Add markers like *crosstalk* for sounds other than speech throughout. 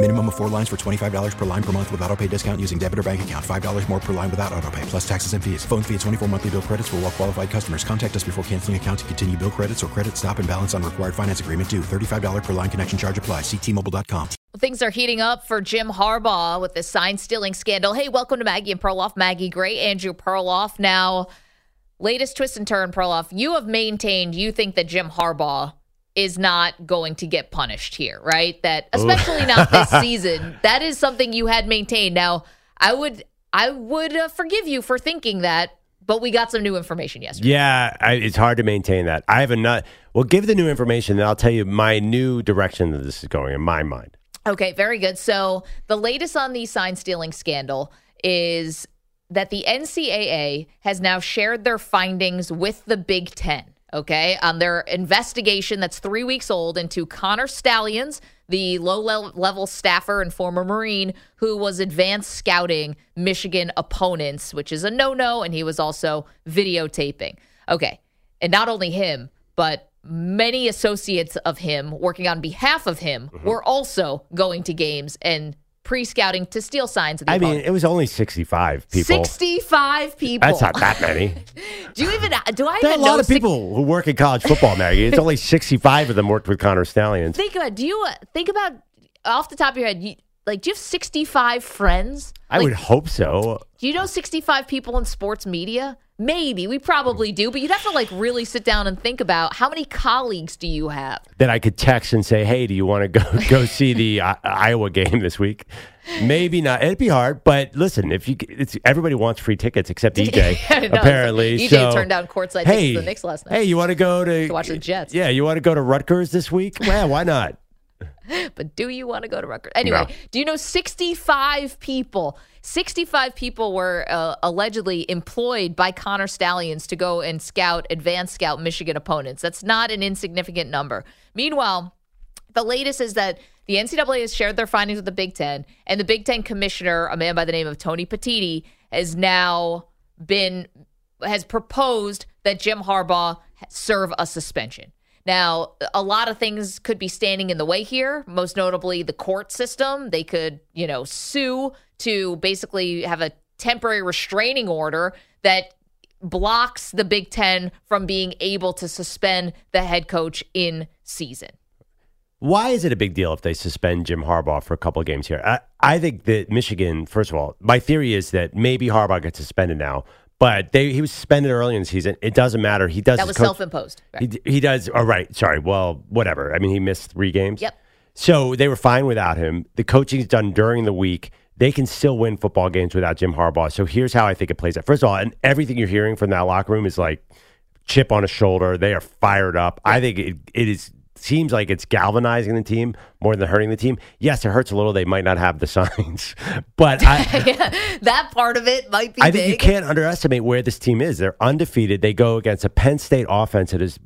Minimum of four lines for $25 per line per month with auto pay discount using debit or bank account. $5 more per line without auto pay, plus taxes and fees. Phone fee at 24 monthly bill credits for all well qualified customers. Contact us before canceling account to continue bill credits or credit stop and balance on required finance agreement due. $35 per line connection charge apply. Ctmobile.com. Things are heating up for Jim Harbaugh with the sign stealing scandal. Hey, welcome to Maggie and Perloff. Maggie Gray, Andrew Perloff. Now, latest twist and turn, Perloff. You have maintained you think that Jim Harbaugh is not going to get punished here, right? That especially not this *laughs* season. That is something you had maintained. Now, I would I would uh, forgive you for thinking that, but we got some new information yesterday. Yeah, I, it's hard to maintain that. I have a nut. Well, give the new information, and I'll tell you my new direction that this is going in my mind. Okay, very good. So the latest on the sign stealing scandal is that the NCAA has now shared their findings with the Big Ten. Okay, on their investigation that's three weeks old into Connor Stallions, the low level staffer and former Marine who was advanced scouting Michigan opponents, which is a no no, and he was also videotaping. Okay, and not only him, but many associates of him working on behalf of him Mm-hmm. were also going to games and pre-scouting to steal signs. I mean, it was only 65 people. 65 people. That's not that many. *laughs* do you even do I There are a lot of six- people who work in college football, Maggie. It's only 65 of them worked with Connor Stallions. Think about do you uh, think about off the top of your head you, like do you have 65 friends? I Like, would hope so. Do you know 65 people in sports media? Maybe. We probably do, but you'd have to like really sit down and think about how many colleagues do you have? That I could text and say, "Hey, do you want to go *laughs* go see the uh, Iowa game this week?" Maybe not. It'd be hard, but listen, if you, it's everybody wants free tickets except *laughs* EJ. Know. apparently, EJ so, turned down courtside hey, tickets to the Knicks last night. Hey, you want to go to, To watch the Jets. Yeah, you want to go to Rutgers this week? Well, why not? *laughs* But do you want to go to Rutgers? Anyway, No. do you know 65 people? 65 people were uh, allegedly employed by Connor Stallions to go and scout, advanced scout Michigan opponents. That's not an insignificant number. Meanwhile, the latest is that the NCAA has shared their findings with the Big Ten, and the Big Ten commissioner, a man by the name of Tony Petitti, has now been has proposed that Jim Harbaugh serve a suspension. Now, a lot of things could be standing in the way here, most notably the court system. They could, you know, sue to basically have a temporary restraining order that blocks the Big Ten from being able to suspend the head coach in season. Why is it a big deal if they suspend Jim Harbaugh for a couple games here? I, I think that Michigan, first of all, my theory is that maybe Harbaugh gets suspended now, but they, he was suspended early in the season. It doesn't matter. He does That was coach- self-imposed. Right. He, he does. Oh, right. Sorry. Well, whatever. I mean, he missed three games. Yep. So they were fine without him. The coaching's done during the week. They can still win football games without Jim Harbaugh. So here's how I think it plays out. First of all, and everything you're hearing from that locker room is like chip on a shoulder. They are fired up. I think it, it is seems like it's galvanizing the team more than hurting the team. Yes, it hurts a little. They might not have the *laughs* signs, but I, *laughs* that part of it might be I big. think you can't underestimate where this team is. They're undefeated. They go against a Penn State offense that is.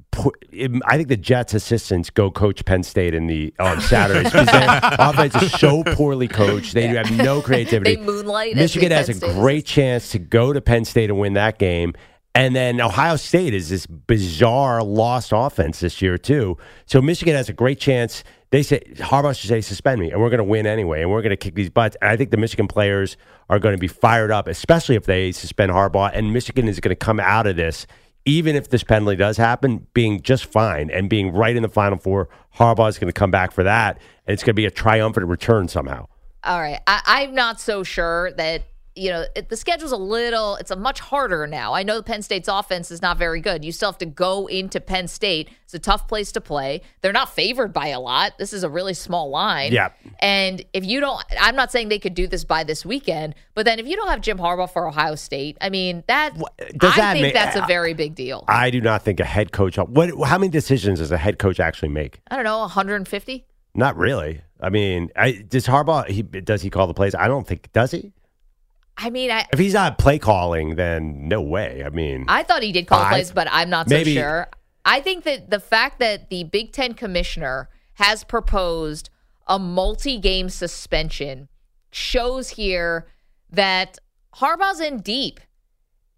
I think the Jets assistants go coach Penn State in the on *laughs* Saturdays because their offense is so poorly coached. They have no creativity. They moonlight Michigan has Penn a State great chance to go to Penn State and win that game. And then Ohio State is this bizarre lost offense this year too. So Michigan has a great chance. They say Harbaugh should say suspend me, and we're going to win anyway, and we're going to kick these butts. And I think the Michigan players are going to be fired up, especially if they suspend Harbaugh. And Michigan is going to come out of this, even if this penalty does happen, being just fine and being right in the Final Four. Harbaugh is going to come back for that, and it's going to be a triumphant return somehow. All right. I, I'm not so sure that you know, it, the schedule's a little, it's a much harder now. I know Penn State's offense is not very good. You still have to go into Penn State. It's a tough place to play. They're not favored by a lot. This is a really small line. Yeah. And if you don't, I'm not saying they could do this by this weekend, but then if you don't have Jim Harbaugh for Ohio State, I mean, that, does I that think make- that's a uh, very big deal. I do not think a head coach. What? How many decisions does a head coach actually make? I don't know, 150? Not really. I mean, I, does Harbaugh? He does he call the plays? I don't think does he. I mean, I, If he's not play calling, then no way. I mean, I thought he did call Five? plays, but I'm not Maybe- so sure. I think that the fact that the Big Ten commissioner has proposed a multi game suspension shows here that Harbaugh's in deep.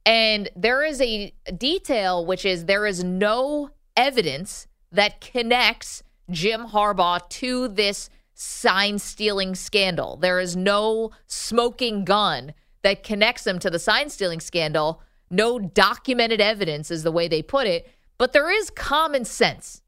And there is a detail, which is there is no evidence that connects Jim Harbaugh to this sign stealing scandal. There is no smoking gun that connects them to the sign stealing scandal. No documented evidence, is the way they put it. But there is common sense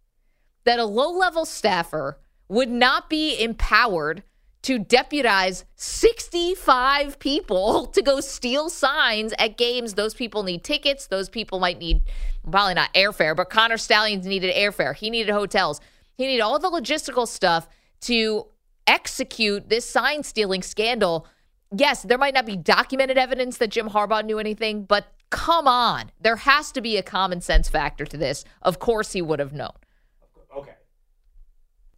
that a low level staffer would not be empowered to deputize 65 people *laughs* to go steal signs at games. Those people need tickets. Those people might need probably not airfare, but Connor Stallions needed airfare. He needed hotels. He needed all the logistical stuff to execute this sign stealing scandal. Yes, there might not be documented evidence that Jim Harbaugh knew anything, but come on. There has to be a common sense factor to this. Of course, he would have known. Okay.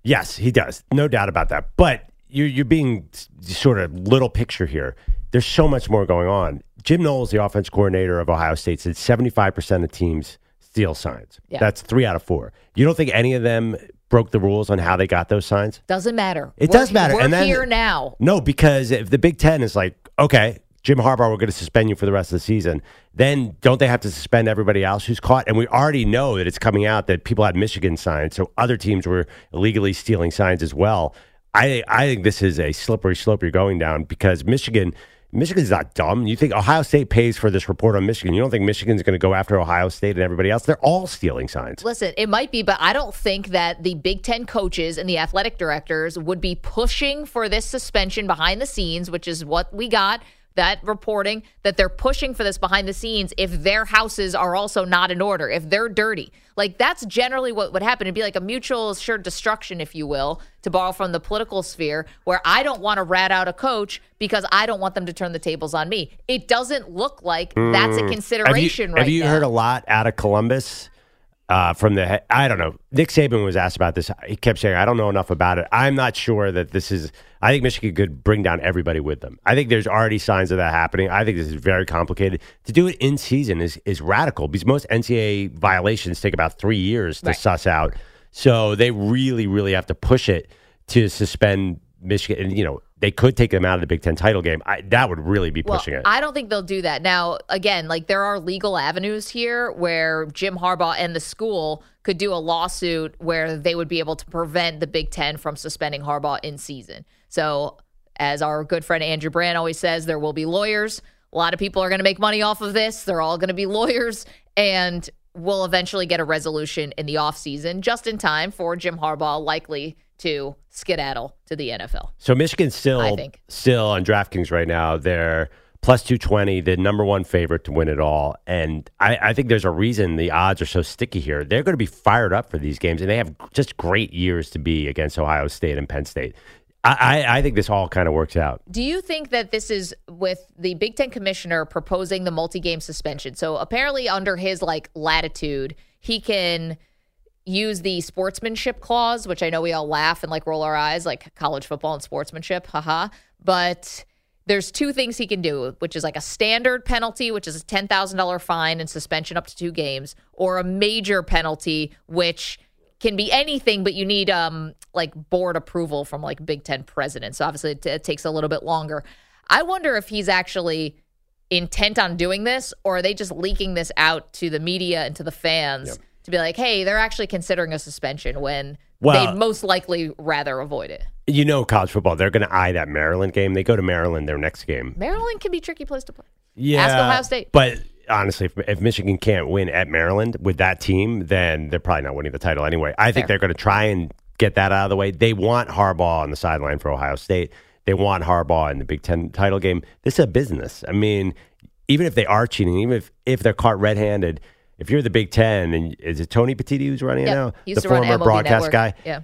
Yes, he does. No doubt about that. But you're, you're being sort of little picture here. There's so much more going on. Jim Knowles, the offense coordinator of Ohio State, said 75% of teams steal signs. Yeah. That's three out of four. You don't think any of them broke the rules on how they got those signs? Doesn't matter. It We're- does matter. We're And then- here now. No, because if the Big Ten is like, okay, Jim Harbaugh, we're going to suspend you for the rest of the season, then don't they have to suspend everybody else who's caught? And we already know that it's coming out that people had Michigan signs, so other teams were illegally stealing signs as well. I I think this is a slippery slope you're going down because Michigan. Michigan's not dumb. You think Ohio State pays for this report on Michigan? You don't think Michigan's going to go after Ohio State and everybody else? They're all stealing signs. Listen, it might be, but I don't think that the Big Ten coaches and the athletic directors would be pushing for this suspension behind the scenes, which is what we got. That reporting that they're pushing for this behind the scenes if their houses are also not in order, if they're dirty. Like that's generally what would happen. It'd be like a mutual assured destruction, if you will, to borrow from the political sphere, where I don't want to rat out a coach because I don't want them to turn the tables on me. It doesn't look like that's a hmm. Have you, consideration right have you now. heard a lot out of Columbus uh, from the? I don't know. Nick Saban was asked about this. He kept saying, "I don't know enough about it. I'm not sure that this is." I think Michigan could bring down everybody with them. I think there's already signs of that happening. I think this is very complicated. To do it in season is is radical because most NCAA violations take about three years to Right. suss out. So they really, really have to push it to suspend Michigan. And you know, they could take them out of the Big Ten title game. I, that would really be Well, pushing it. I don't think they'll do that. Now, again, like there are legal avenues here where Jim Harbaugh and the school could do a lawsuit where they would be able to prevent the Big Ten from suspending Harbaugh in season. So, as our good friend Andrew Brandt always says, there will be lawyers. A lot of people are going to make money off of this. They're all going to be lawyers. And we'll eventually get a resolution in the offseason just in time for Jim Harbaugh likely to skedaddle to the NFL. So Michigan's still I think. still on DraftKings right now. They're plus two twenty, the number one favorite to win it all. And I, I think there's a reason the odds are so sticky here. They're going to be fired up for these games, and they have just great years to be against Ohio State and Penn State. I, I, I think this all kind of works out. Do you think that this is with the Big Ten commissioner proposing the multi-game suspension? So apparently, under his like latitude, he can use the sportsmanship clause, which I know we all laugh and like roll our eyes, like college football and sportsmanship, haha. But there's two things he can do, which is like a standard penalty, which is a ten thousand dollar fine and suspension up to two games, or a major penalty, which can be anything, but you need um like board approval from like Big Ten president. So obviously it, it takes a little bit longer. I wonder if he's actually intent on doing this, or are they just leaking this out to the media and to the fans to be like, hey, they're actually considering a suspension when Well- they'd most likely rather avoid it. You know, college football, they're going to eye that Maryland game. They go to Maryland their next game. Maryland can be a tricky place to play. Yeah, Ask Ohio State. But honestly, if, if Michigan can't win at Maryland with that team, then they're probably not winning the title anyway. I think Fair. they're going to try and get that out of the way. They want Harbaugh on the sideline for Ohio State. They want Harbaugh in the Big Ten title game. This is a business. I mean, even if they are cheating, even if, if they're caught red handed, if you're the Big Ten and is it Tony Petitti who's running it now? Used the former broadcast Network. guy. Yeah.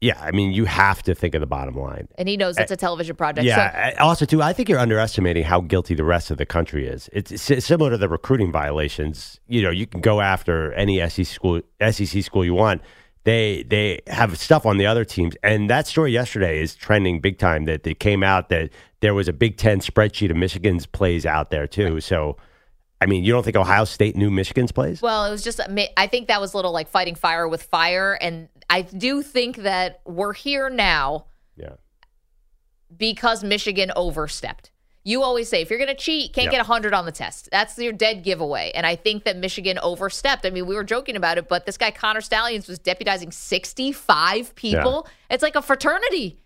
Yeah, I mean, you have to think of the bottom line. And he knows it's a eh, television project. Yeah. I- eh, also, too, I think you're underestimating how guilty the rest of the country is. It's, it's similar to the recruiting violations. You know, you can go after any SEC school, SEC school you want. They they have stuff on the other teams, and that story yesterday is trending big time. That it came out that there was a Big Ten spreadsheet of Michigan's plays out there too. So, I mean, you don't think Ohio State knew Michigan's plays? Well, it was just, I think that was a little like fighting fire with fire. And I do think that we're here now Yeah. because Michigan overstepped. You always say if you're going to cheat, can't Yep. get 100 on the test. That's your dead giveaway. And I think that Michigan overstepped. I mean, we were joking about it, but this guy Connor Stallions was deputizing 65 people. It's like a fraternity.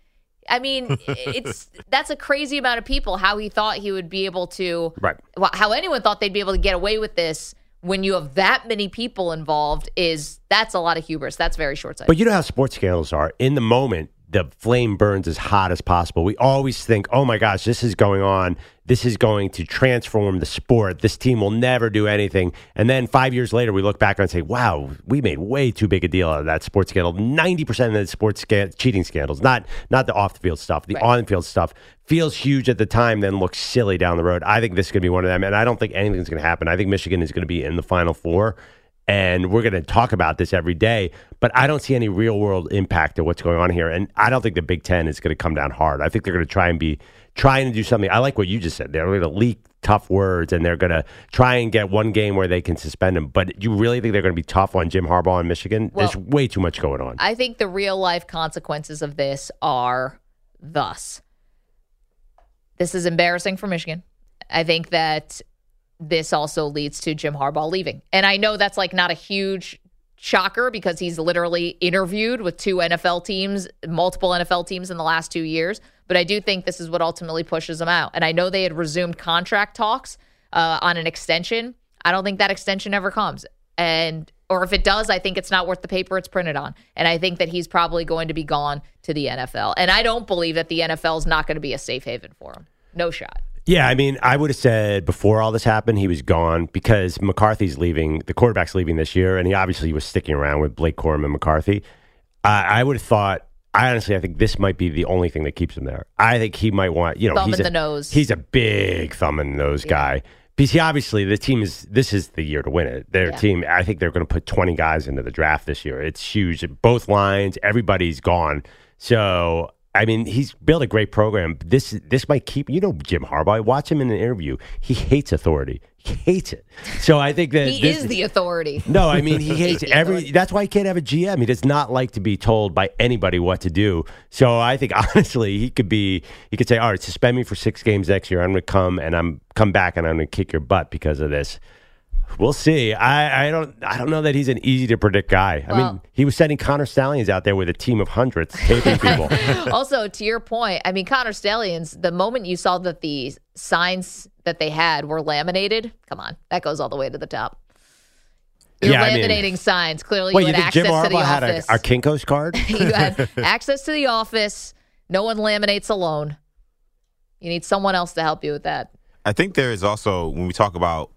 I mean, it's *laughs* that's a crazy amount of people. How he thought he would be able to, Right. well, how anyone thought they'd be able to get away with this when you have that many people involved is that's a lot of hubris. That's very short sighted. But you know how sports scandals are. In the moment, the flame burns as hot as possible. We always think, oh my gosh, this is going on. This is going to transform the sport. This team will never do anything. And then five years later, we look back and say, wow, we made way too big a deal out of that sports scandal. 90% of the sports sca- cheating scandals, not, not the off the field stuff, the Right. on field stuff, feels huge at the time, then looks silly down the road. I think this is going to be one of them. And I don't think anything's going to happen. I think Michigan is going to be in the final four and we're going to talk about this every day. But I don't see any real world impact of what's going on here, and I don't think the Big Ten is going to come down hard. I think they're going to try and be trying to do something. I like what you just said. They're going to leak tough words, and they're going to try and get one game where they can suspend him. But you really think they're going to be tough on Jim Harbaugh in Michigan? There's way too much going on. I think the real life consequences of this are thus. This is embarrassing for Michigan. I think that this also leads to Jim Harbaugh leaving. And I know that's like not a huge shocker because he's literally interviewed with two NFL teams, multiple NFL teams in the last two years. But I do think this is what ultimately pushes him out. And I know they had resumed contract talks uh, on an extension. I don't think that extension ever comes. And or if it does, I think it's not worth the paper it's printed on. And I think that he's probably going to be gone to the NFL. And I don't believe that the NFL is not going to be a safe haven for him. No shot. Yeah, I mean, I would have said before all this happened, he was gone because McCarthy's leaving. The quarterback's leaving this year, and he obviously was sticking around with Blake Corum and McCarthy. I I would have thought. I honestly, I think this might be the only thing that keeps him there. I think he might want, you know, Thumb he's in a, the nose. He's a big thumb in the nose guy. Because he obviously the team is this is the year to win it. Their Yeah. team, I think they're going to put twenty guys into the draft this year. It's huge. Both lines, everybody's gone. So I mean, he's built a great program. This this might keep you know Jim Harbaugh. I Watch him in an interview. He hates authority. He hates it. So I think that He this, is the authority. no, I mean he hates *laughs* every. That's why he can't have a GM. He does not like to be told by anybody what to do. So I think *laughs* honestly, he could be. He could say, "All right, suspend me for six games next year. I'm going to come and I'm come back and I'm going to kick your butt because of this." We'll see. I, I don't. I don't know that he's an easy to predict guy. I mean, he was sending Connor Stallions out there with a team of hundreds taping people. *laughs* also, to your point, I mean, Connor Stallions, the moment you saw that the signs that they had were laminated, come on, that goes all the way to the top. You're Yeah, I mean- laminating signs. Clearly, Wait, you you had think access Jim to the Harbaugh had a, office. Kinkos card? *laughs* you had access to the office. No one laminates alone. You need someone else to help you with that. I think there is also when we talk about if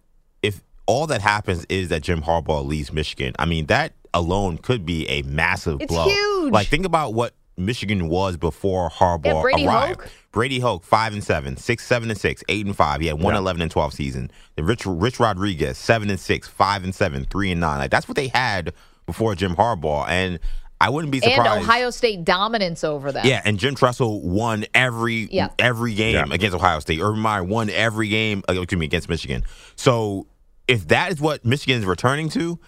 all that happens is that Jim Harbaugh leaves Michigan. I mean that alone could be a massive It's blow. huge. Like think about what Michigan was before Harbaugh Yeah, Brady arrived. Hoke. Brady Hoke, five and seven, six, seven and six, eight and five. He had one Yeah. eleven and twelve season. Then Rich Rich Rodriguez, seven and six, five and seven, three and nine. Like that's what they had before Jim Harbaugh. And I wouldn't be surprised. And Ohio State dominance over them. Yeah, and Jim Tressel won every Yeah. every game Yeah. against Ohio State. Urban Meyer won every game uh, excuse me, against Michigan. So if that is what Michigan is returning to,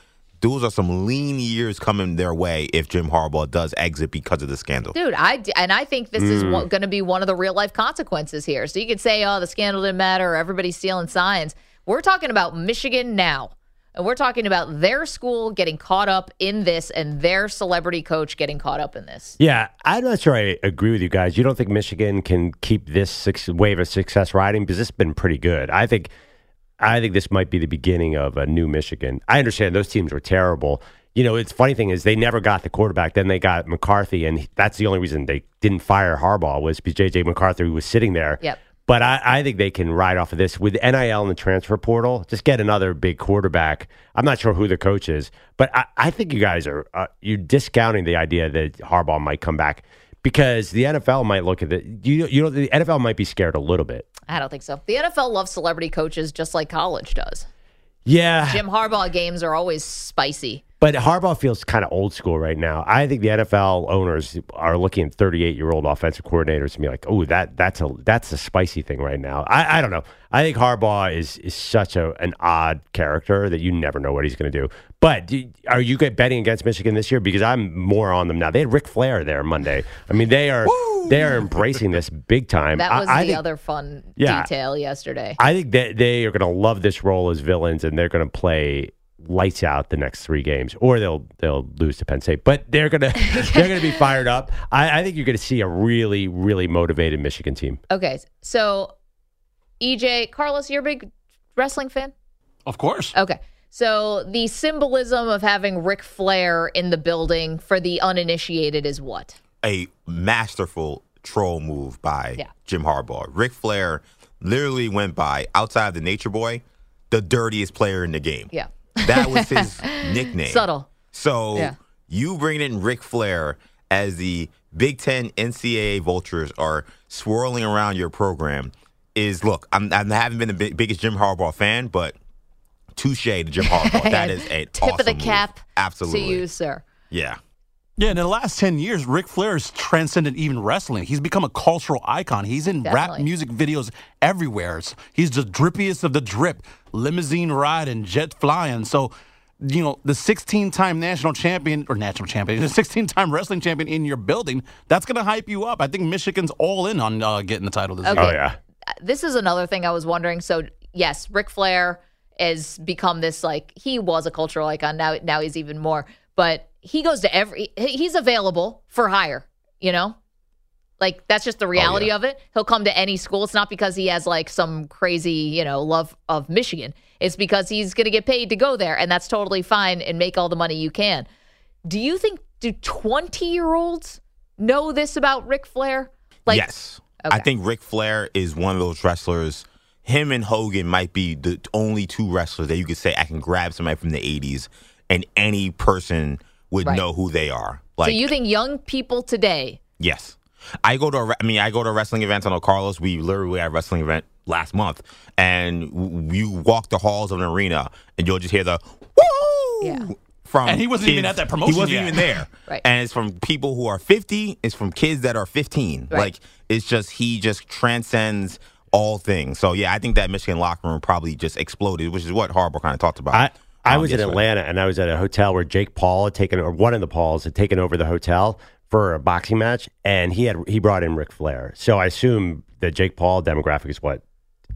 those are some lean years coming their way if Jim Harbaugh does exit because of the scandal. Dude, I d- and I think this is Mm. going to be one of the real life consequences here. So you could say, "Oh, the scandal didn't matter," or "Everybody's stealing signs." We're talking about Michigan now, and we're talking about their school getting caught up in this, and their celebrity coach getting caught up in this. Yeah, I'm not sure I agree with you guys. You don't think Michigan can keep this six, wave of success riding because it's been pretty good. I think, I think this might be the beginning of a new Michigan. I understand those teams were terrible. you know, it's funny thing is they never got the quarterback. Then they got McCarthy, and that's the only reason they didn't fire Harbaugh was because JJ McCarthy was sitting there. Yep. But I, I think they can ride off of this with NIL and the transfer portal. Just get another big quarterback. I'm not sure who the coach is, but I, I think you guys are uh, you're discounting the idea that Harbaugh might come back because the NFL might look at it. You you know the NFL might be scared a little bit. I don't think so. The NFL loves celebrity coaches just like college does. Yeah, Jim Harbaugh games are always spicy. But Harbaugh feels kind of old school right now. I think the NFL owners are looking at 38 year old offensive coordinators and be like, "Oh, that that's a that's a spicy thing right now." I, I don't know. I think Harbaugh is is such a an odd character that you never know what he's going to do. But do, are you betting against Michigan this year? Because I'm more on them now. They had Ric Flair there Monday. I mean, they are they are embracing this big time. That I- was I the think- other fun Yeah. detail yesterday. I think that they are going to love this role as villains, and they're going to play lights out the next three games, or they'll they'll lose to Penn State. But they're gonna *laughs* *laughs* they're gonna be fired up. I, I think you're going to see a really really motivated Michigan team. Okay, so EJ Carlos, you're a big wrestling fan. Of course. Okay. So the symbolism of having Ric Flair in the building for the uninitiated is what? a masterful troll move by Yeah. Jim Harbaugh. Ric Flair literally went by outside of the Nature Boy, the dirtiest player in the game. Yeah. That was *laughs* his nickname. Subtle. So Yeah. you bring in Ric Flair as the Big Ten NCAA vultures are swirling around your program is look. I'm I haven't been the big, biggest Jim Harbaugh fan, but touche to Jim *laughs* Harbaugh. that is a Tip of the awesome move. cap Absolutely. to you, sir. Yeah. Yeah, in the last 10 years, Ric Flair has transcended even wrestling. He's become a cultural icon. He's in rap music videos everywhere. He's the drippiest of the drip, limousine riding, jet flying. So, you know, the 16 time national champion, or national champion, *laughs* the 16 time wrestling champion in your building, that's going to hype you up. I think Michigan's all in on uh, getting the title this Okay. year. Oh yeah, This is another thing I was wondering. So yes, Ric Flair has become this like he was a cultural icon. Now now he's even more. But he goes to every he's available for hire, you know? Like that's just the oh, reality of it. He'll come to any school. It's not because he has like some crazy, you know, love of Michigan. It's because he's going to get paid to go there and that's totally fine and make all the money you can. Do you think do 20-year-olds know this about Ric Flair? Like yes. I think Ric Flair is one of those wrestlers. Him and Hogan might be the only two wrestlers that you could say I can grab somebody from the 80s and any person would Right. know who they are. Like, so you think young people today yes. I go to, a, I mean, I go to wrestling events. I know Carlos, we literally had a wrestling event last month, and you walk the halls of an arena and you'll just hear the woo Yeah. from And he wasn't even at that promotion He wasn't yet. even there. *laughs* Right. And it's from people who are 50. It's from kids that are 15. Right. Like it's just he just transcends all things. So yeah, I think that Michigan locker room probably just exploded, which is what Harbaugh kind of talked about. I I um, was in. Atlanta and I was at a hotel where Jake Paul had taken or one of the Pauls had taken over the hotel for a boxing match, and he had he brought in Ric Flair. So I assume the Jake Paul demographic is what.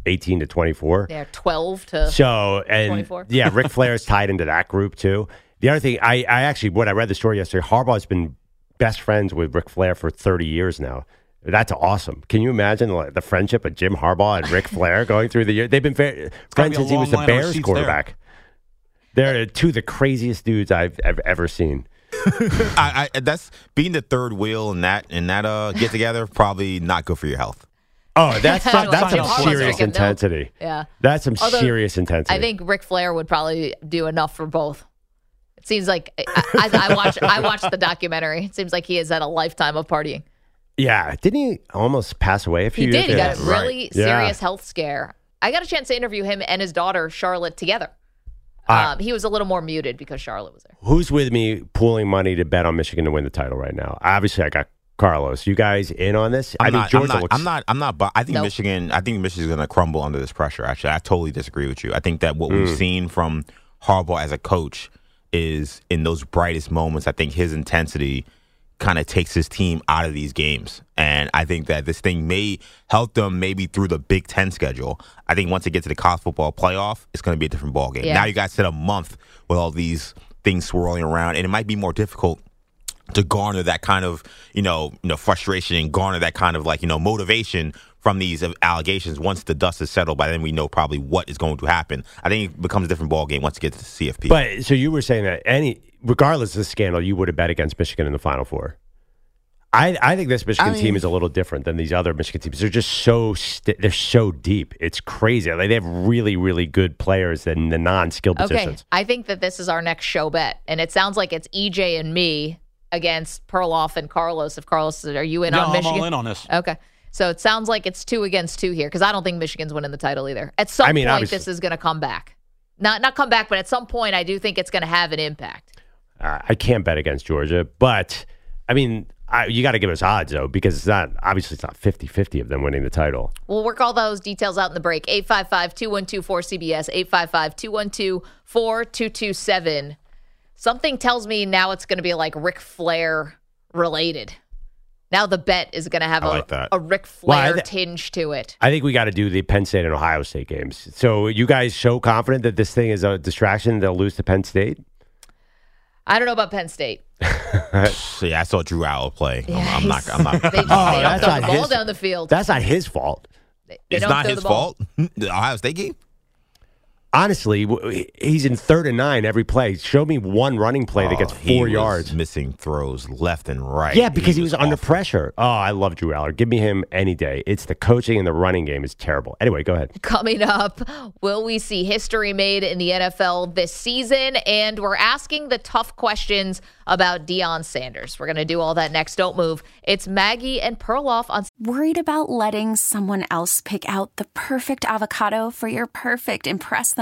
18 to 24. they're 12 to So and 24? *laughs* yeah, Ric *laughs* Flair is tied into that group too. The other thing, I, I actually when I read the story yesterday, Harbaugh's been best friends with Ric Flair for thirty years now. That's awesome. Can you imagine like, the friendship of Jim Harbaugh and Ric Flair *laughs* going through the year? They've been fa- gotta friends be since he was the long line of Bears receipts quarterback. They're two of the craziest dudes I've, I've ever seen. *laughs* I, I, that's being the third wheel in that in that uh, get together probably not good for your health. Oh, that's Like *laughs* that's Jim some serious drinking milk. intensity. Yeah. That's some Although, serious intensity. I think Ric Flair would probably do enough for both. It seems like I, I, I watched I watched the documentary. It seems like he has had a lifetime of partying. Yeah, didn't he almost pass away a few He years did. He got a really Yeah. serious health scare. I got a chance to interview him and his daughter Charlotte together. Uh, um, he was a little more muted because Charlotte was there. Who's with me pooling money to bet on Michigan to win the title right now? Obviously, I got Carlos. You guys in on this? I'm I think not, Georgia I'm not, looks. I'm not. I'm not. But I think Nope. Michigan. I think Michigan's going to crumble under this pressure. Actually, I totally disagree with you. I think that what Mm. we've seen from Harbaugh as a coach is in those brightest moments. I think his intensity kind of takes his team out of these games, and I think that this thing may help them maybe through the Big Ten schedule. I think once it gets to the college football playoff, it's going to be a different ball game. Yeah. Now you guys sit a month with all these things swirling around, and it might be more difficult to garner that kind of you know you know frustration and garner that kind of like you know motivation from these allegations once the dust is settled by then we know probably what is going to happen i think it becomes a different ball game once it gets to the cfp But so you were saying that any regardless of the scandal, you would have bet against Michigan in the Final Four. I, I think this Michigan I team is a little different than these other Michigan teams. They're just so st- they're so deep. It's crazy. Like, they have really really good players in the non-skill Okay, positions. I think that this is our next show bet, and it sounds like it's EJ and me against Perloff and Carlos. If Carlos, are you in Yeah, on I'm Michigan? all in on this. Okay, so it sounds like it's two against two here because I don't think Michigan's winning the title either. At some I mean, point, obviously- this is going to come back. Not not come back, but at some point, I do think it's going to have an impact. Uh, I can't bet against Georgia, but I mean, I, you got to give us odds though because it's not obviously it's not 50-50 of them winning the title. We'll work all those details out in the break. 855 212 4CBS, 855 212 4227. Something tells me now it's going to be like Ric Flair related. Now the bet is going to have I a, like that. a Ric Well, Flair th- tinge to it. I think we got to do the Penn State and Ohio State games. So you guys so confident that this thing is a distraction they'll lose to Penn State? I don't know about Penn State. *laughs* See, I saw Drew Allar play. I'm, I'm not. I'm not. *laughs* They, just, they don't oh, that's throw the not ball his- down the field. That's not his fault. They it's don't not throw his ball. fault. *laughs* the Ohio State game. Honestly, he's in third and nine every play. Show me one running play that gets Oh, he four was yards. missing throws left and right. Yeah, because he, was, under pressure. Oh, I love Drew Allar. Give me him any day. It's the coaching and the running game is terrible. Anyway, go ahead. Coming up, will we see history made in the NFL this season? And we're asking the tough questions about Deion Sanders. We're going to do all that next. Don't move. It's Maggie and Perloff on Worried about letting someone else pick out the perfect avocado for your perfect impress them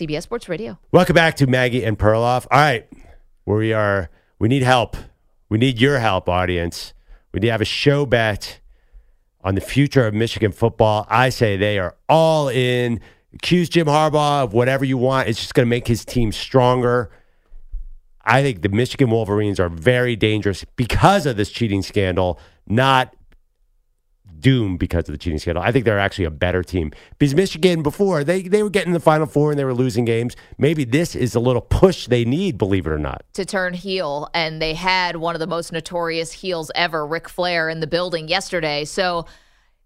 CBS Sports Radio. Welcome back to Maggie and Perloff. All right, where we are. We need help. We need your help, audience. We need to have a show bet on the future of Michigan football. I say they are all in. Accuse Jim Harbaugh of whatever you want. It's just going to make his team stronger. I think the Michigan Wolverines are very dangerous because of this cheating scandal, not doomed because of the cheating scandal. I think they're actually a better team because Michigan before they they were getting the Final Four and they were losing games. Maybe this is a little push they need, believe it or not. to turn heel, and they had one of the most notorious heels ever, Ric Flair, in the building yesterday. So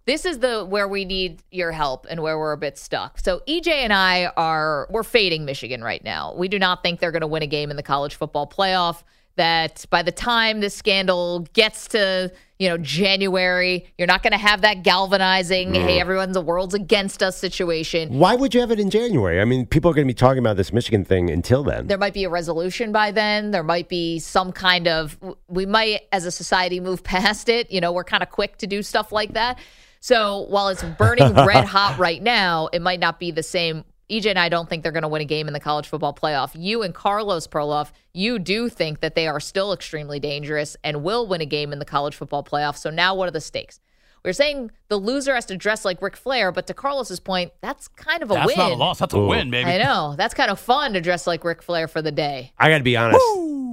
this is the where we need your help and where we're a bit stuck. So EJ and I are we're fading Michigan right now. We do not think they're going to win a game in the college football playoff. That by the time this scandal gets to you know January, you're not going to have that galvanizing "Hey, everyone's the world's against us" situation. Why would you have it in January? I mean, people are going to be talking about this Michigan thing until then. there might be a resolution by then. There might be some kind of, we might as a society move past it. You know, we're kind of quick to do stuff like that. So while it's burning *laughs* red hot right now, it might not be the same EJ and I don't think they're going to win a game in the college football playoff. You and Carlos Perloff, you do think that they are still extremely dangerous and will win a game in the college football playoff. So now what are the stakes? We're saying the loser has to dress like Ric Flair, but to Carlos's point, that's kind of a That's win. That's not a loss. That's a Ooh. win, baby. I know. That's kind of fun to dress like Ric Flair for the day. I got to be honest.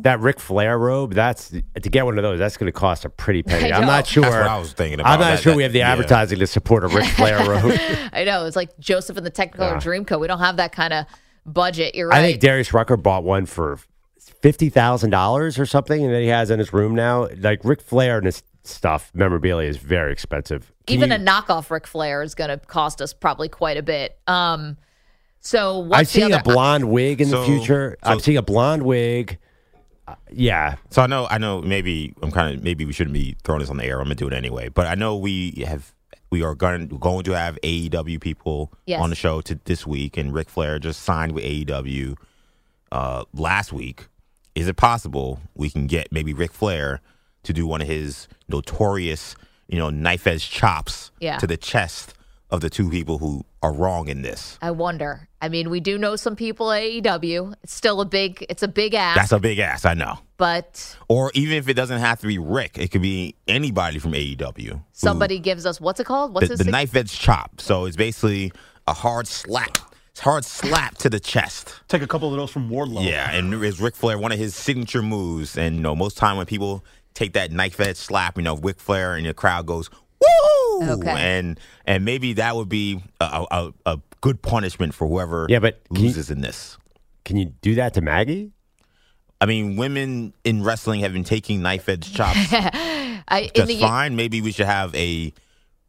That Ric Flair robe, that's to get one of those. That's going to cost a pretty *laughs* penny. I I'm not sure. That's what I was thinking about. I'm not That- sure that- we have the yeah. advertising to support a Ric Flair *laughs* robe. I know. It's like Joseph and the Technicolor Yeah. Dreamcoat. We don't have that kind of budget. You're right. I think Darius Rucker bought one for fifty thousand dollars or something, and that he has in his room now. Like Ric Flair and his stuff, memorabilia is very expensive. Can Even you- a knockoff Ric Flair is going to cost us probably quite a bit. Um, so what's I'm the seeing other? a blonde wig in the So- future. I'm seeing a blonde wig. Uh, yeah, So I know, I know. Maybe I'm kind of. Maybe we shouldn't be throwing this on the air. I'm gonna do it anyway. But I know we have. We are going going to have AEW people Yes. on the show to this week, and Ric Flair just signed with AEW uh, last week. Is it possible we can get maybe Ric Flair to do one of his notorious, you know, knife edge chops Yeah. to the chest of the two people who are wrong in this? I wonder. I mean, we do know some people at AEW. It's still a big. It's a big ass. That's a big ass, I know. but Or even if it doesn't have to be Rick, it could be anybody from AEW. who- somebody gives us what's it called? What's the, his the knife edge chop. So it's basically a hard slap. It's hard slap to the chest. Take a couple of those from Wardlow. Yeah, and it's Ric Flair, one of his signature moves. And you know, most time when people take that knife edge slap, you know, Ric Flair and the crowd goes woo, Okay. and and maybe that would be a, a, a good punishment for whoever Yeah, but can you- loses in this. can you do that to Maggie? I mean, women in wrestling have been taking knife edge chops *laughs* I, in just the, fine. Maybe we should have a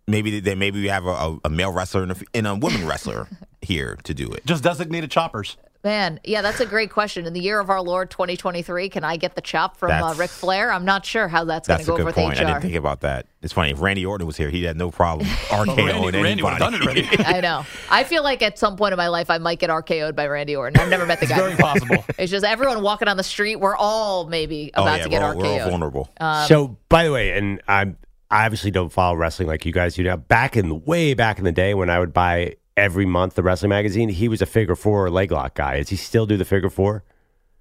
maybe they maybe we have a, a, a male wrestler and a, and a woman wrestler *laughs* here to do it. Just designated choppers. Man, yeah, that's a great question. In the year of our Lord 2023, can I get the chop from uh, That's- Ric Flair? I'm not sure how that's going That's to a go good over point. with I didn't think about that. It's funny. If Randy Orton was here, he'd have no problem *laughs* RKOing Randy- anybody. Randy done it already. I know. I feel like at some point in my life, I might get RKO'd by Randy Orton. I've never met the guy. Very possible. *laughs* It's just everyone walking on the street. We're all maybe oh about yeah, to get we're, all- we're all RKO'd. vulnerable. Um, so, by the way, and I'm I obviously don't follow wrestling like you guys do now. Back in the way back in the day when I would buy every month the wrestling magazine, he was a figure four leg lock guy. Does he still do the figure four?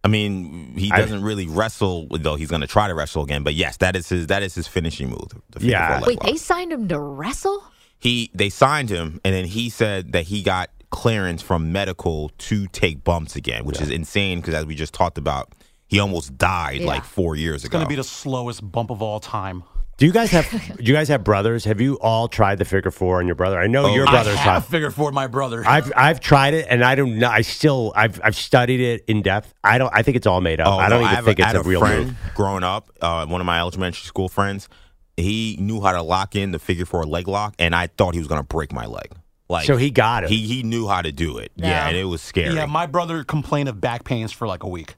I mean, he doesn't really wrestle, though. He's going to try to wrestle again. But yes, that is his that is his finishing move. The figure Yeah. four leg Wait, lock. they signed him to wrestle? he they signed him, and then he said that he got clearance from medical to take bumps again, which is insane because as we just talked about, he almost died Yeah. like four years It's ago. It's going to be the slowest bump of all time. Do you guys have do you guys have brothers? Have you all tried the figure four on your brother? I know Oh, your I brother's I tried. have figured for my brother. I've I've tried it and I don't know. I still I've I've studied it in depth. I don't. I think it's all made up. Oh, I don't no, even have think I it's had a real friend move. growing up. Uh, one of my elementary school friends, he knew how to lock in the figure four leg lock, and I thought he was going to break my leg. Like So he got it. He he knew how to do it. No. Yeah, and it was scary. yeah, my brother complained of back pains for like a week.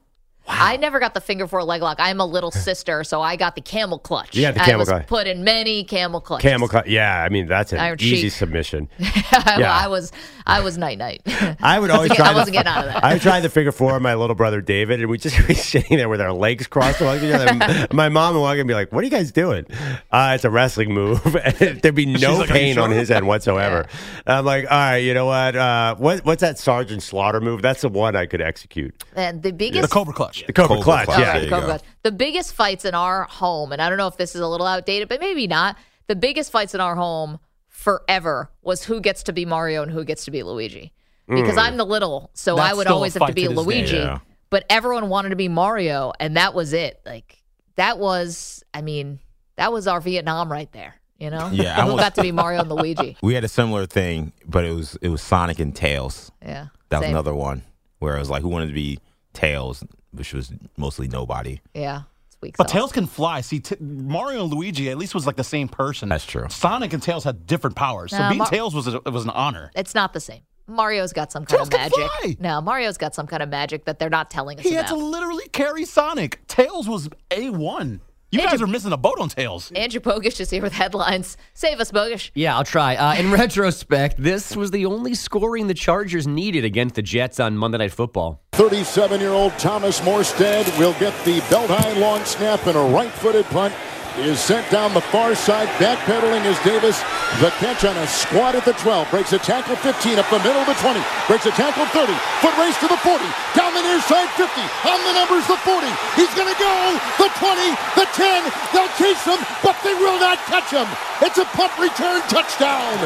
I never got the figure four leg lock. I'm a little *laughs* sister, so I got the camel clutch. You got the camel clutch. put in many camel clutches. Camel clutch. Yeah, I mean that's an Iron easy Sheik. submission. *laughs* I, Yeah. I was, I was night night. *laughs* I would always I try. wasn't the, getting out of that. I tried the figure four of my little brother David, and we just be sitting there with our legs crossed along each other. My mom would walk in and be like, "What are you guys doing?" Uh, it's a wrestling move. There'd be no like, "Are you pain on his end whatsoever. I'm like, "All right, you know what? Uh, what what's that Sergeant Slaughter move? That's the one I could execute. and the biggest The Cobra Clutch. The Cobra, Cobra Clutch. Clutch. Yeah, right, There Cobra go. Clutch. The biggest fights in our home, and I don't know if this is a little outdated, but maybe not. The biggest fights in our home forever was who gets to be Mario and who gets to be Luigi. Because hmm. I'm the little, so I would always have to be to. Luigi. Yeah. But everyone wanted to be Mario, and that was it. Like that was, I mean, that was our Vietnam right there. You know, Yeah, I who was- got to be Mario and Luigi. *laughs* we had a similar thing, but it was it was Sonic and Tails. Yeah, That was another one where it was like who wanted to be Tails, which was mostly nobody. Yeah, it's weak But sauce. Tails can fly. See, t- Mario and Luigi at least was like the same person. That's true. Sonic and Tails had different powers. So Nah, being Mar- Tails was a, was an honor. It's not the same. Mario's got some kind Tails of can magic. fly. No, Mario's got some kind of magic that they're not telling us He had about. to literally carry Sonic. Tails was a one. You Andrew- guys are missing a boat on Tails. Andrew Bogusch is here with headlines. Save us, Bogish. Yeah, I'll try. Uh, in *laughs* retrospect, this was the only scoring the Chargers needed against the Jets on Monday Night Football. 37 year old Thomas Morstead will get the belt high long snap and a right footed punt is sent down the far side. Backpedaling is Davis. The catch on a squat at the 12. Breaks a tackle 15 up the middle of the 20. Breaks a tackle 30. Foot race to the 40. Down the near side 50. On the numbers the 40. He's going to go. The 20. The 10. They'll chase him, but they will not catch him. It's a punt return touchdown.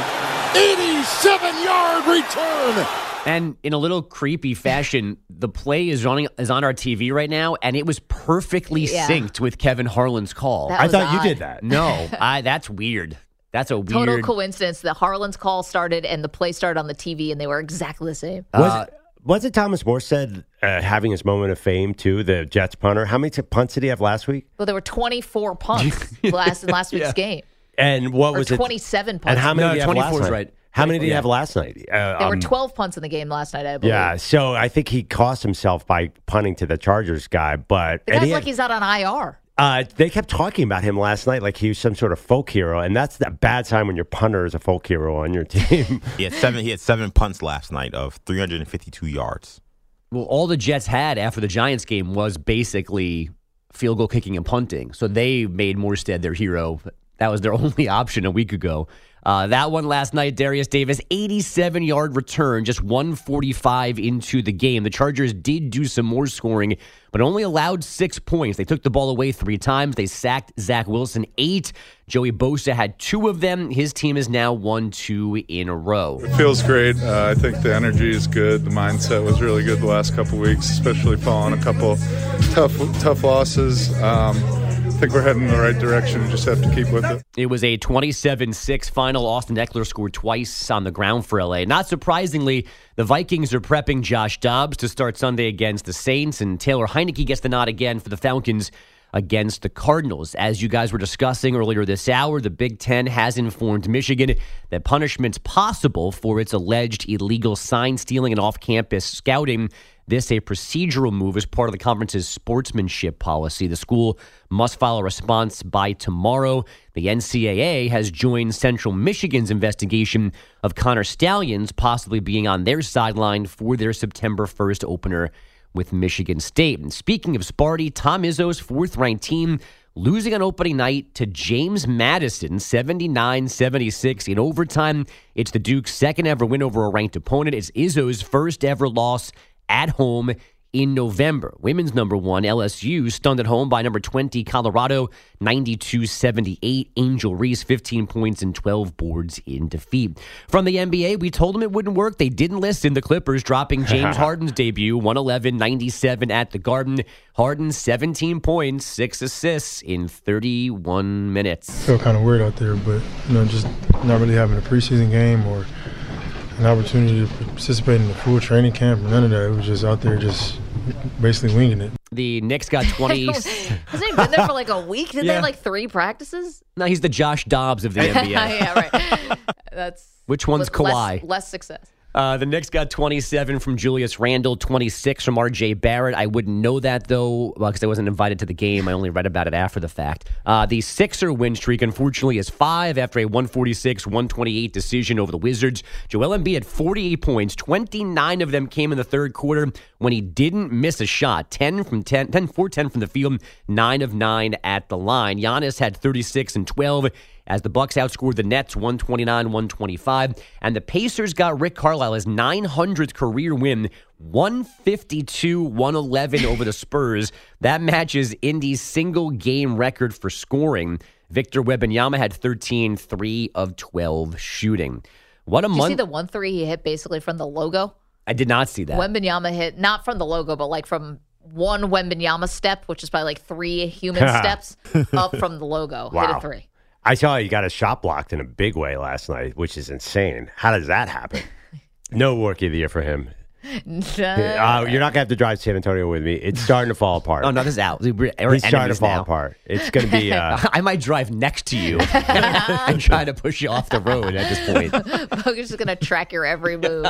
87 yard return. And in a little creepy fashion, the play is running is on our TV right now, and it was perfectly Yeah. synced with Kevin Harlan's call. I was thought you did that. No, I, that's weird. That's a weird. Total coincidence. The Harlan's call started and the play started on the TV, and they were exactly the same. Was it, was it Thomas Morstead uh, having his moment of fame too? The Jets punter. How many t- punts did he have last week? Well, there were 24 punts *laughs* last in last week's Yeah. game. And what Or was it? 27 punts. And how many No, did 24 is right. How many did he 24, have last night? Uh, There were um, 12 punts in the game last night, I believe. Yeah, so I think he cost himself by punting to the Chargers guy, but The and guy's he like had- he's out on IR. uh, they kept talking about him last night like he was some sort of folk hero, and that's the bad time when your punter is a folk hero on your *laughs* team. *laughs* He had seven. He had seven punts last night of 352 yards. Well, all the Jets had after the Giants game was basically field goal kicking and punting. So they made Morstead their hero. That was their *laughs* only option a week ago. Uh, that one last night, Derius Davis, 87 yard return, just 145 into the game. The Chargers did do some more scoring, but only allowed six points. They took the ball away three times. They sacked Zach Wilson eight. Joey Bosa had two of them. His team is now one two in a row. It feels great. Uh, I think the energy is good. The mindset was really good the last couple weeks, especially following a couple tough tough losses. Um, think we're heading in the right direction. Just have to keep with it. It was a 27 6 final. Austin Ekeler scored twice on the ground for LA. Not surprisingly, the Vikings are prepping Josh Dobbs to start Sunday against the Saints, and Taylor Heinicke gets the nod again for the Falcons against the Cardinals. As you guys were discussing earlier this hour, the Big Ten has informed Michigan that punishment's possible for its alleged illegal sign stealing and off campus scouting. This a procedural move as part of the conference's sportsmanship policy. The school must file a response by tomorrow. The NCAA has joined Central Michigan's investigation of Connor Stalions possibly being on their sideline for their September 1st opener with Michigan State. And speaking of Sparty, Tom Izzo's fourth ranked team losing on opening night to James Madison 79 76 in overtime. It's the Duke's second ever win over a ranked opponent. It's Izzo's first ever loss at home in November. Women's number one, LSU, stunned at home by number 20, Colorado, 92 78. Angel Reese, 15 points and 12 boards in defeat. From the NBA, we told them it wouldn't work. They didn't listen. The Clippers dropping James *laughs* Harden's debut, 111 97 at the Garden. Harden, 17 points, 6 assists in 31 minutes. felt kind of weird out there, but you know, just not really having a preseason game or an opportunity to participate in the full training camp. None of that. It was just out there, just basically winging it. The Knicks got *laughs* 20. Hasn't he been there for like a week? Did they Yeah. have like three practices? no, he's the Josh Dobbs of the *laughs* NBA. yeah, right. That's Which one's with less- Kawhi? Less, success. Uh, the Knicks got 27 from Julius Randle, 26 from RJ Barrett. I wouldn't know that, though, because I wasn't invited to the game. I only read about it after the fact. Uh, the Sixer win streak, unfortunately, is five after a 146 128 decision over the Wizards. Joel Embiid had 48 points. 29 of them came in the third quarter when he didn't miss a shot. 10 from 10, 10 4 10 from the field, 9 of 9 at the line. Giannis had 36 and 12 as the Bucks outscored the Nets 129-125 and the Pacers got Rick Carlisle his 900th career win 152-111 over the Spurs that matches Indy's single game record for scoring Victor Wembanyama had 13 3 of 12 shooting what a Did you see month the one three he hit basically from the logo? I did not see that Wembanyama hit not from the logo, but like from one Wembanyama step, which is probably like three human *laughs* steps up from the logo. Hit a three. I saw you got a shot blocked in a big way last night, which is insane. How does that happen? *laughs* no rookie of the year for him. Uh, you're not gonna have to drive to San Antonio with me. It's starting to fall apart. *laughs* Oh no, this is out. We're It's starting to fall now. apart. It's gonna be. Uh, *laughs* I might drive next to you *laughs* and try to push you off the road at this point. Bogusch's just gonna track your every move.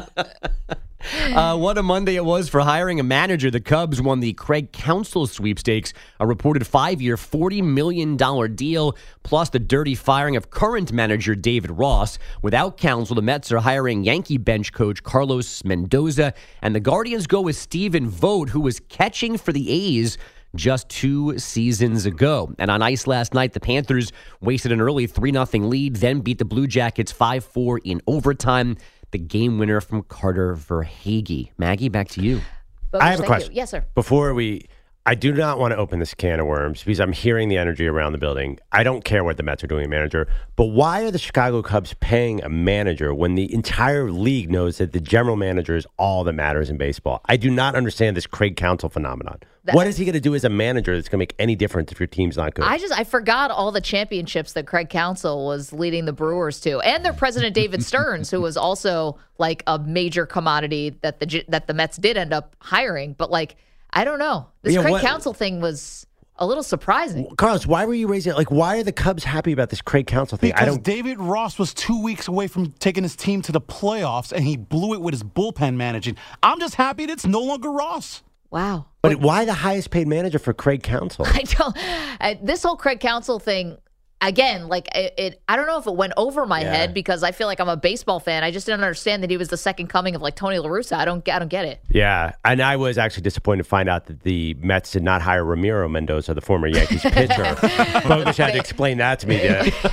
Uh, what a Monday it was for hiring a manager. The Cubs won the Craig Counsell sweepstakes, a reported five year, $40 million deal, plus the dirty firing of current manager David Ross. Without Counsell, the Mets are hiring Yankee bench coach Carlos Mendoza, and the Guardians go with Stephen Vogt, who was catching for the A's just two seasons ago. And on ice last night, the Panthers wasted an early 3 0 lead, then beat the Blue Jackets 5 4 in overtime. The game winner from Carter Verhaeghe. Maggie, back to you. Bogusch, I have a question. You. Yes, sir. Before we, I do not want to open this can of worms because I'm hearing the energy around the building. I don't care what the Mets are doing, manager. But why are the Chicago Cubs paying a manager when the entire league knows that the general manager is all that matters in baseball? I do not understand this Craig Counsell phenomenon. what is he going to do as a manager that's going to make any difference if your team's not good? I just I forgot all the championships that Craig Counsell was leading the Brewers to, and their president David Stearns, who was also like a major commodity that the that the Mets did end up hiring. But like I don't know, this Yeah, Craig what- Counsell thing was a little surprising. Carlos, why were you raising it? Like, why are the Cubs happy about this Craig Counsell thing? Because I don't. David Ross was two weeks away from taking his team to the playoffs, and he blew it with his bullpen managing. I'm just happy that it's no longer Ross. Wow. But why the highest paid manager for Craig Counsell? *laughs* I don't. I, this whole Craig Counsell thing, again, like it, it. I don't know if it went over my Yeah. head because I feel like I'm a baseball fan. I just didn't understand that he was the second coming of like Tony La Russa. I don't. I don't get it. Yeah, and I was actually disappointed to find out that the Mets did not hire Ramiro Mendoza, the former Yankees *laughs* pitcher. Bogusch had to explain that to me. Yeah. *laughs*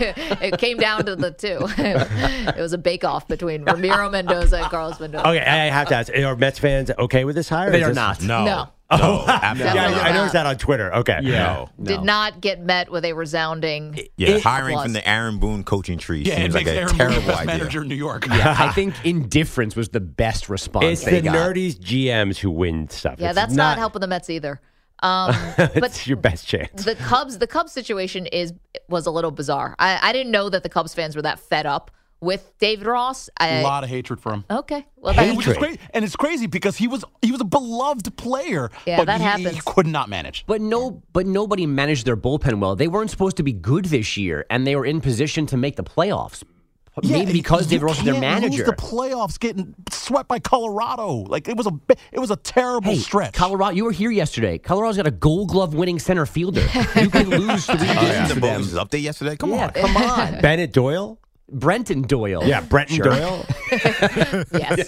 it came down to the two. *laughs* it was a bake off between Ramiro Mendoza and Carlos Mendoza. Okay, I have to ask: Are Mets fans okay with this hire? They are this- not. No. No. *laughs* Oh, absolutely yeah, not. I noticed that on Twitter. Okay, No. Did not get met with a resounding. Yeah, hiring applause. from the Aaron Boone coaching tree Yeah, it seems like a Aaron Boone the terrible best idea. manager in New York. Yeah, I *laughs* think indifference was the best response It's they the got. nerdies GMs who win stuff. Yeah, It's that's not, helping the Mets either. Um, *laughs* it's but your best chance. the Cubs, the Cubs situation is was a little bizarre. I, I didn't know that the Cubs fans were that fed up with David Ross. I, a lot of hatred for him. Okay, well, that, Which is crazy, and it's crazy because he was he was a beloved player, Yeah, but that he, happens. he could not manage. But no, but nobody managed their bullpen well. They weren't supposed to be good this year, and they were in position to make the playoffs. Maybe because you David Ross was their manager. Lose the playoffs, getting swept by Colorado. Like it was a it was a terrible Hey, stretch. Colorado, you were here yesterday. Colorado's got a Gold Glove winning center fielder. You can lose *laughs* three oh, games yeah. to The them. Bogusch update yesterday. Come yeah, on. come on. *laughs* Bennett Doyle. Brenton Doyle. Yeah, Brenton Sure. Doyle. *laughs* yes.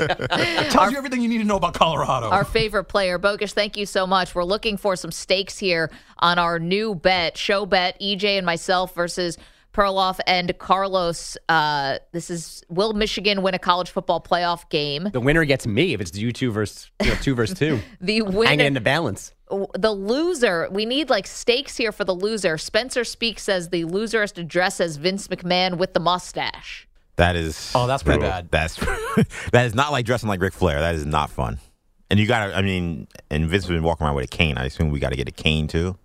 tells you everything you need to know about Colorado. our favorite player. Bogusch, thank you so much. We're looking for some stakes here on our new bet, show bet, EJ and myself versus Perloff and Carlos. Uh, this is will Michigan win a college football playoff game? The winner gets me if it's you two versus you know, two versus two. *laughs* The Hanging winner, in the balance. The loser. We need like stakes here for the loser. Spencer Speak says the loser has to dress as Vince McMahon with the mustache. That is. Oh, that's pretty that- bad. That's *laughs* that is not like dressing like Ric Flair. That is not fun. And you got to. I mean, and Vince has been walking around with a cane. I assume we got to get a cane too.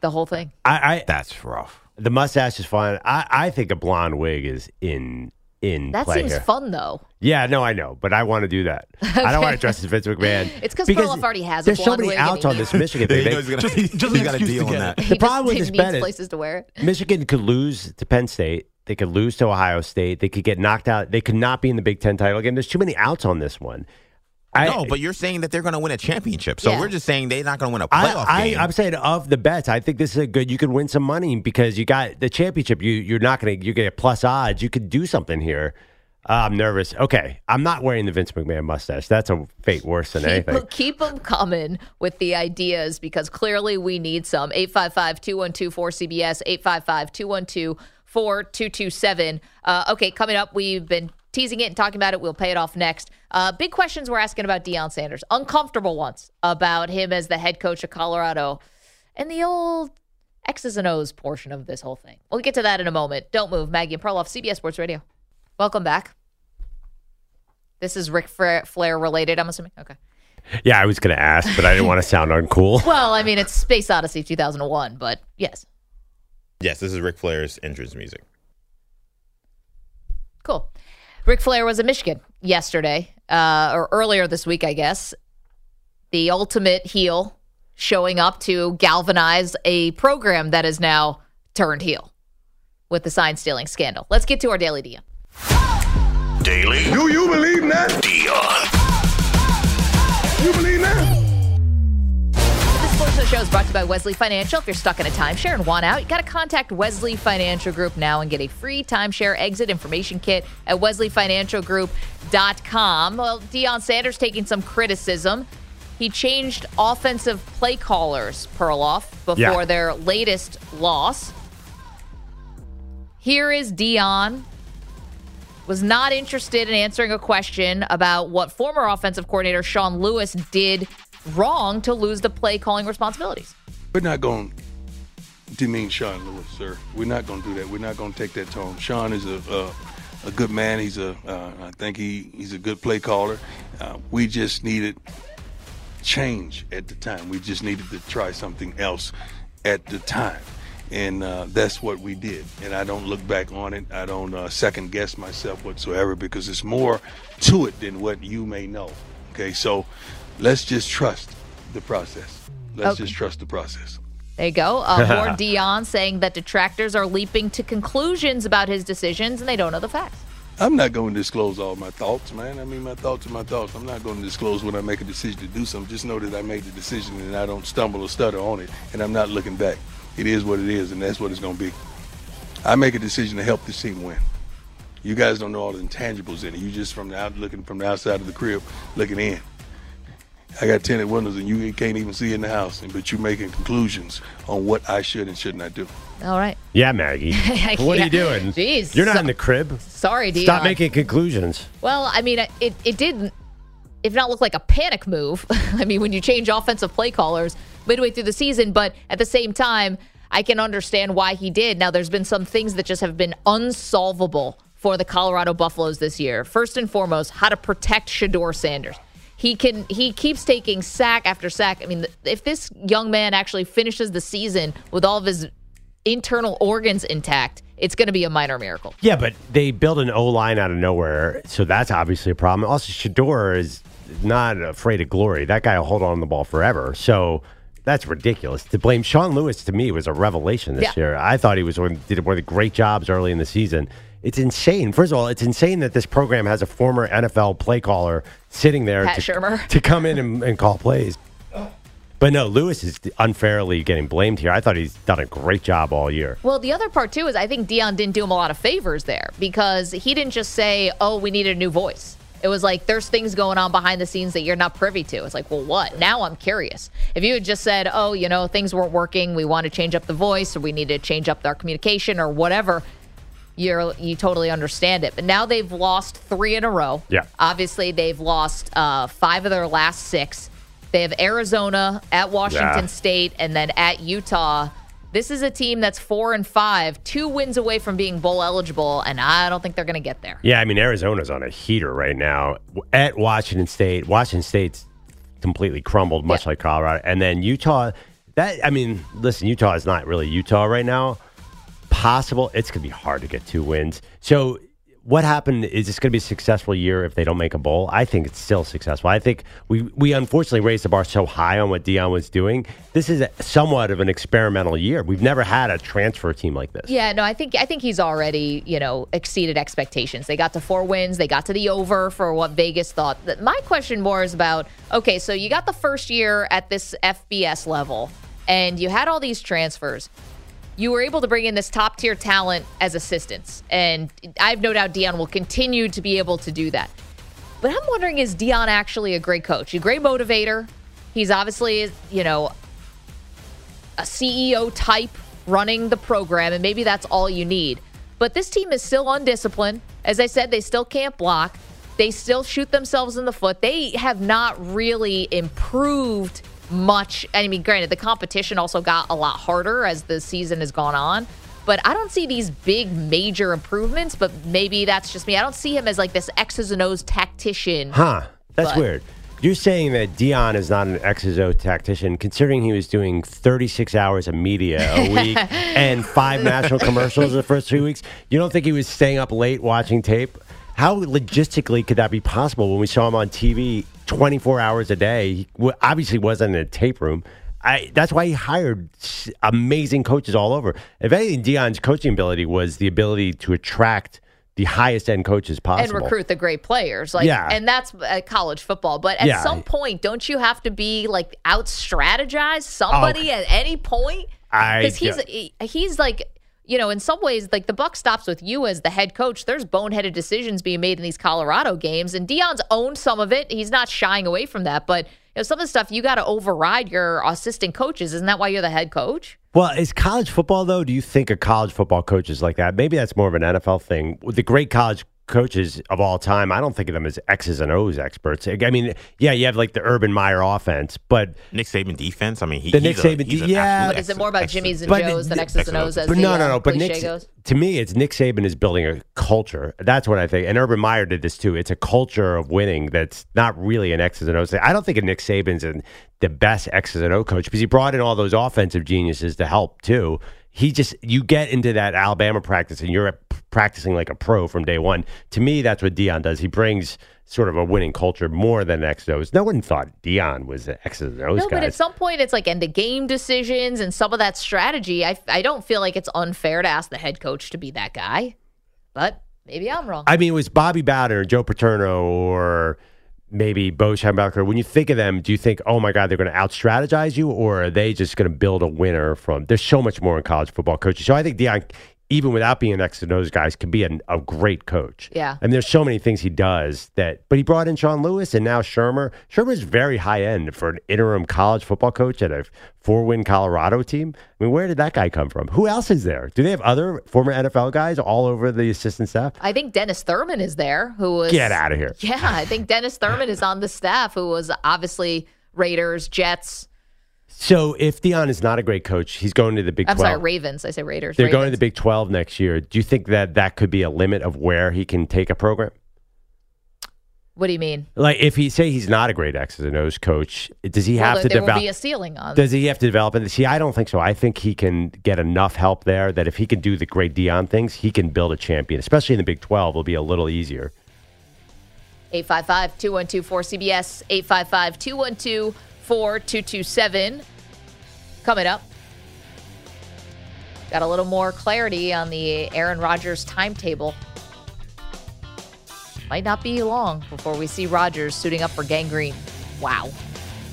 The whole thing. I, I That's rough. the mustache is fun. I, I think a blonde wig is in in That play seems here. fun though. Yeah, no, I know, but I want to do that. *laughs* I don't want to dress as Vince McMahon. *laughs* It's 'cause Because Perloff already has a There's so blonde many outs on this Michigan *laughs* thing. He They- knows gonna, Just- just he's got a excuse deal to on that. The problem with just this bet is- places to wear it. Michigan could lose to Penn State. They could lose to Ohio State. They could get knocked out. They could not be in the Big Ten title game. There's too many outs on this one. I, no, but you're saying that they're going to win a championship. So Yeah. we're just saying they're not going to win a playoff I, game. I'm saying of the bets, I think this is a good. You could win some money because you got the championship. You you're not going to you get plus odds. You could do something here. Uh, I'm nervous. Okay, I'm not wearing the Vince McMahon mustache. That's a fate worse than Keep, anything. *laughs* keep them coming with the ideas because clearly we need some. 855 212 4CBS, 855 212 4227. Okay, coming up, we've been teasing it and talking about it. We'll pay it off next. Uh, big questions we're asking about Deion Sanders, uncomfortable ones about him as the head coach of Colorado, and the old X's and O's portion of this whole thing. We'll get to that in a moment. Don't move. Maggie and Perloff, CBS Sports Radio. Welcome back. This is Ric Flair Flair related, I'm assuming. Okay. Yeah, I was going to ask, but I didn't want to sound uncool. *laughs* Well, I mean, it's Space Odyssey 2001, but yes. yes, this is Ric Flair's entrance music. Cool. Ric Flair was in Michigan yesterday, uh, or earlier this week, I guess. The ultimate heel showing up to galvanize a program that is now turned heel with the sign stealing scandal. Let's get to our daily DM. Daily. Do you believe that? Deion. You believe that? Of the show is brought to you by Wesley Financial. If you're stuck in a timeshare and want out, you got to contact Wesley Financial Group now and get a free timeshare exit information kit at wesleyfinancialgroup.com. Well, Deion Sanders taking some criticism he changed offensive play callers, Perloff, before Yeah. their latest loss. Here is Deion. Was not interested in answering a question about what former offensive coordinator Sean Lewis did wrong to lose the play calling responsibilities. We're not going to demean Sean Lewis, sir. We're not going to do that. We're not going to take that tone. Sean is a uh, a good man. He's a uh, I think he he's a good play caller. Uh, we just needed change at the time. We just needed to try something else at the time. And uh, that's what we did. And I don't look back on it. I don't uh, second guess myself whatsoever because it's more to it than what you may know. Okay, so let's just trust the process. Let's Okay. just trust the process. There you go. Uh, *laughs* more Deion saying that detractors are leaping to conclusions about his decisions and they don't know the facts. I'm not going to disclose all my thoughts, man. I mean, my thoughts are my thoughts. I'm not going to disclose when I make a decision to do something. Just know that I made the decision and I don't stumble or stutter on it, and I'm not looking back. It is what it is, and that's what it's going to be. I make a decision to help this team win. You guys don't know all the intangibles in it. You just from the out looking from the outside of the crib, looking in. I got tinted windows, and you can't even see in the house, but you're making conclusions on what I should and should not I do. All right. Yeah, Maggie. *laughs* what Yeah. are you doing? Jeez. You're not So- in the crib. Sorry, Deion. Stop making conclusions. Well, I mean, it, it did, if not look like a panic move. *laughs* I mean, when you change offensive play callers midway through the season, but at the same time, I can understand why he did. Now, there's been some things that just have been unsolvable for the Colorado Buffaloes this year. First and foremost, how to protect Shedeur Sanders. He can he keeps taking sack after sack. I mean, if this young man actually finishes the season with all of his internal organs intact, it's going to be a minor miracle. Yeah, but they built an O line out of nowhere, so that's obviously a problem. Also, Shedeur is not afraid of glory. That guy will hold on to the ball forever. So that's ridiculous. To blame Sean Lewis to me was a revelation this Yeah. year. I thought he was one, did one of the great jobs early in the season. It's insane. First of all, it's insane that this program has a former NFL play caller sitting there Pat to, Shurmur. to come in and, and call plays. But no, Lewis is unfairly getting blamed here. I thought he's done a great job all year. Well, the other part too is I think Deion didn't do him a lot of favors there because he didn't just say, "Oh, we need a new voice." It was like there's things going on behind the scenes that you're not privy to. It's like, well, what? Now I'm curious. If you had just said, "Oh, you know, things weren't working. We want to change up the voice, or we need to change up our communication, or whatever," you're you totally understand it. But now they've lost three in a row. Yeah. Obviously, they've lost uh, five of their last six. They have Arizona at Washington Yeah. State and then at Utah. This is a team that's four and five, two wins away from being bowl eligible, and I don't think they're going to get there. Yeah, I mean Arizona's on a heater right now at Washington State. Washington State's completely crumbled, much like Colorado, and then Utah. That I mean, listen, Utah is not really Utah right now. Possible, it's going to be hard to get two wins. So, what happened? Is this going to be a successful year if they don't make a bowl? I think it's still successful. I think we we unfortunately raised the bar so high on what Deion was doing. This is a, somewhat of an experimental year. We've never had a transfer team like this. Yeah, no, I think I think he's already you know exceeded expectations. They got to four wins. They got to the over for what Vegas thought. My question more is about okay, so you got the first year at this FBS level, and you had all these transfers. You were able to bring in this top tier talent as assistants, and I have no doubt Deion will continue to be able to do that. But I'm wondering, is Deion actually a great coach? A great motivator? He's obviously, you know, a CEO type running the program, and maybe that's all you need. But this team is still undisciplined. As I said, they still can't block. They still shoot themselves in the foot. They have not really improved much. I mean, granted, the competition also got a lot harder as the season has gone on. But I don't see these big major improvements, but maybe that's just me. I don't see him as like this X's and O's tactician. Huh. That's But- weird. You're saying that Deion is not an X's O tactician, considering he was doing 36 hours of media a *laughs* week and five national commercials the first three weeks. You don't think he was staying up late watching tape? How logistically could that be possible when we saw him on TV 24 hours a day? He obviously wasn't in a tape room. I, that's why he hired amazing coaches all over. If anything, Deion's coaching ability was the ability to attract the highest end coaches possible and recruit the great players. Like, Yeah. and that's uh, college football. But at Yeah. some point, don't you have to be like out strategize somebody at any point? Because he's he's like you know, in some ways, like the buck stops with you as the head coach. There's boneheaded decisions being made in these Colorado games, and Deion's owned some of it. He's not shying away from that, but you know, some of the stuff you got to override your assistant coaches. Isn't that why you're the head coach? Well, is college football though? Do you think a college football coach is like that? Maybe that's more of an NFL thing. The great college coaches of all time, I don't think of them as X's and O's experts. I mean, yeah, you have like the Urban Meyer offense, but Nick Saban defense. I mean, he, The he's Nick a- Saban he's yeah. But is it more about ex- Jimmy's and Joe's than the- X's and O's as but the no, uh, no, no. But Nick, goes? to me, it's Nick Saban is building a culture. That's what I think. And Urban Meyer did this too. It's a culture of winning that's not really an X's and O's. I don't think of Nick Saban's an, the best X's and O coach because he brought in all those offensive geniuses to help too. He just you get into that Alabama practice and you're practicing like a pro from day one. To me, that's what Deion does. He brings sort of a winning culture more than X's and O's. No one thought Deion was the X's and O's No, guy. but at some point, it's like end of game decisions and some of that strategy. I, I don't feel like it's unfair to ask the head coach to be that guy, but maybe I'm wrong. I mean, it was Bobby Bowden or Joe Paterno or maybe Bo Schembechler. When you think of them, do you think, oh my God, they're going to out strategize you, or are they just going to build a winner from? There's so much more in college football coaching. So I think Deion, even without being an X and those guys, can be an, a great coach. Yeah. I mean, there's so many things he does that, but he brought in Sean Lewis and now Shurmur. Shurmur is very high end for an interim college football coach at a four win Colorado team. I mean, where did that guy come from? Who else is there? Do they have other former NFL guys all over the assistant staff? I think Dennis Thurman is there, who was Get out of here. Yeah, I think Dennis Thurman is on the staff, who was obviously Raiders, Jets. So if Deion is not a great coach, he's going to the Big I'm 12. sorry, Ravens. I say Raiders. They're Ravens. going to the Big 12 next year. Do you think that that could be a limit of where he can take a program? What do you mean? Like if he say he's not a great X's and O's coach, does he have to there will develop? be a ceiling on. Does he have to develop it? See, I don't think so. I think he can get enough help there that if he can do the great Deion things, he can build a champion. Especially in the Big 12, it'll be a little easier. 855 212 4CBS, 855 212 4227. Coming up, got a little more clarity on the Aaron Rodgers timetable. Might not be long before we see Rodgers suiting up for Gang Green. Wow.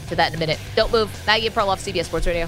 To that in a minute. Don't move. Maggie Perloff, CBS Sports Radio.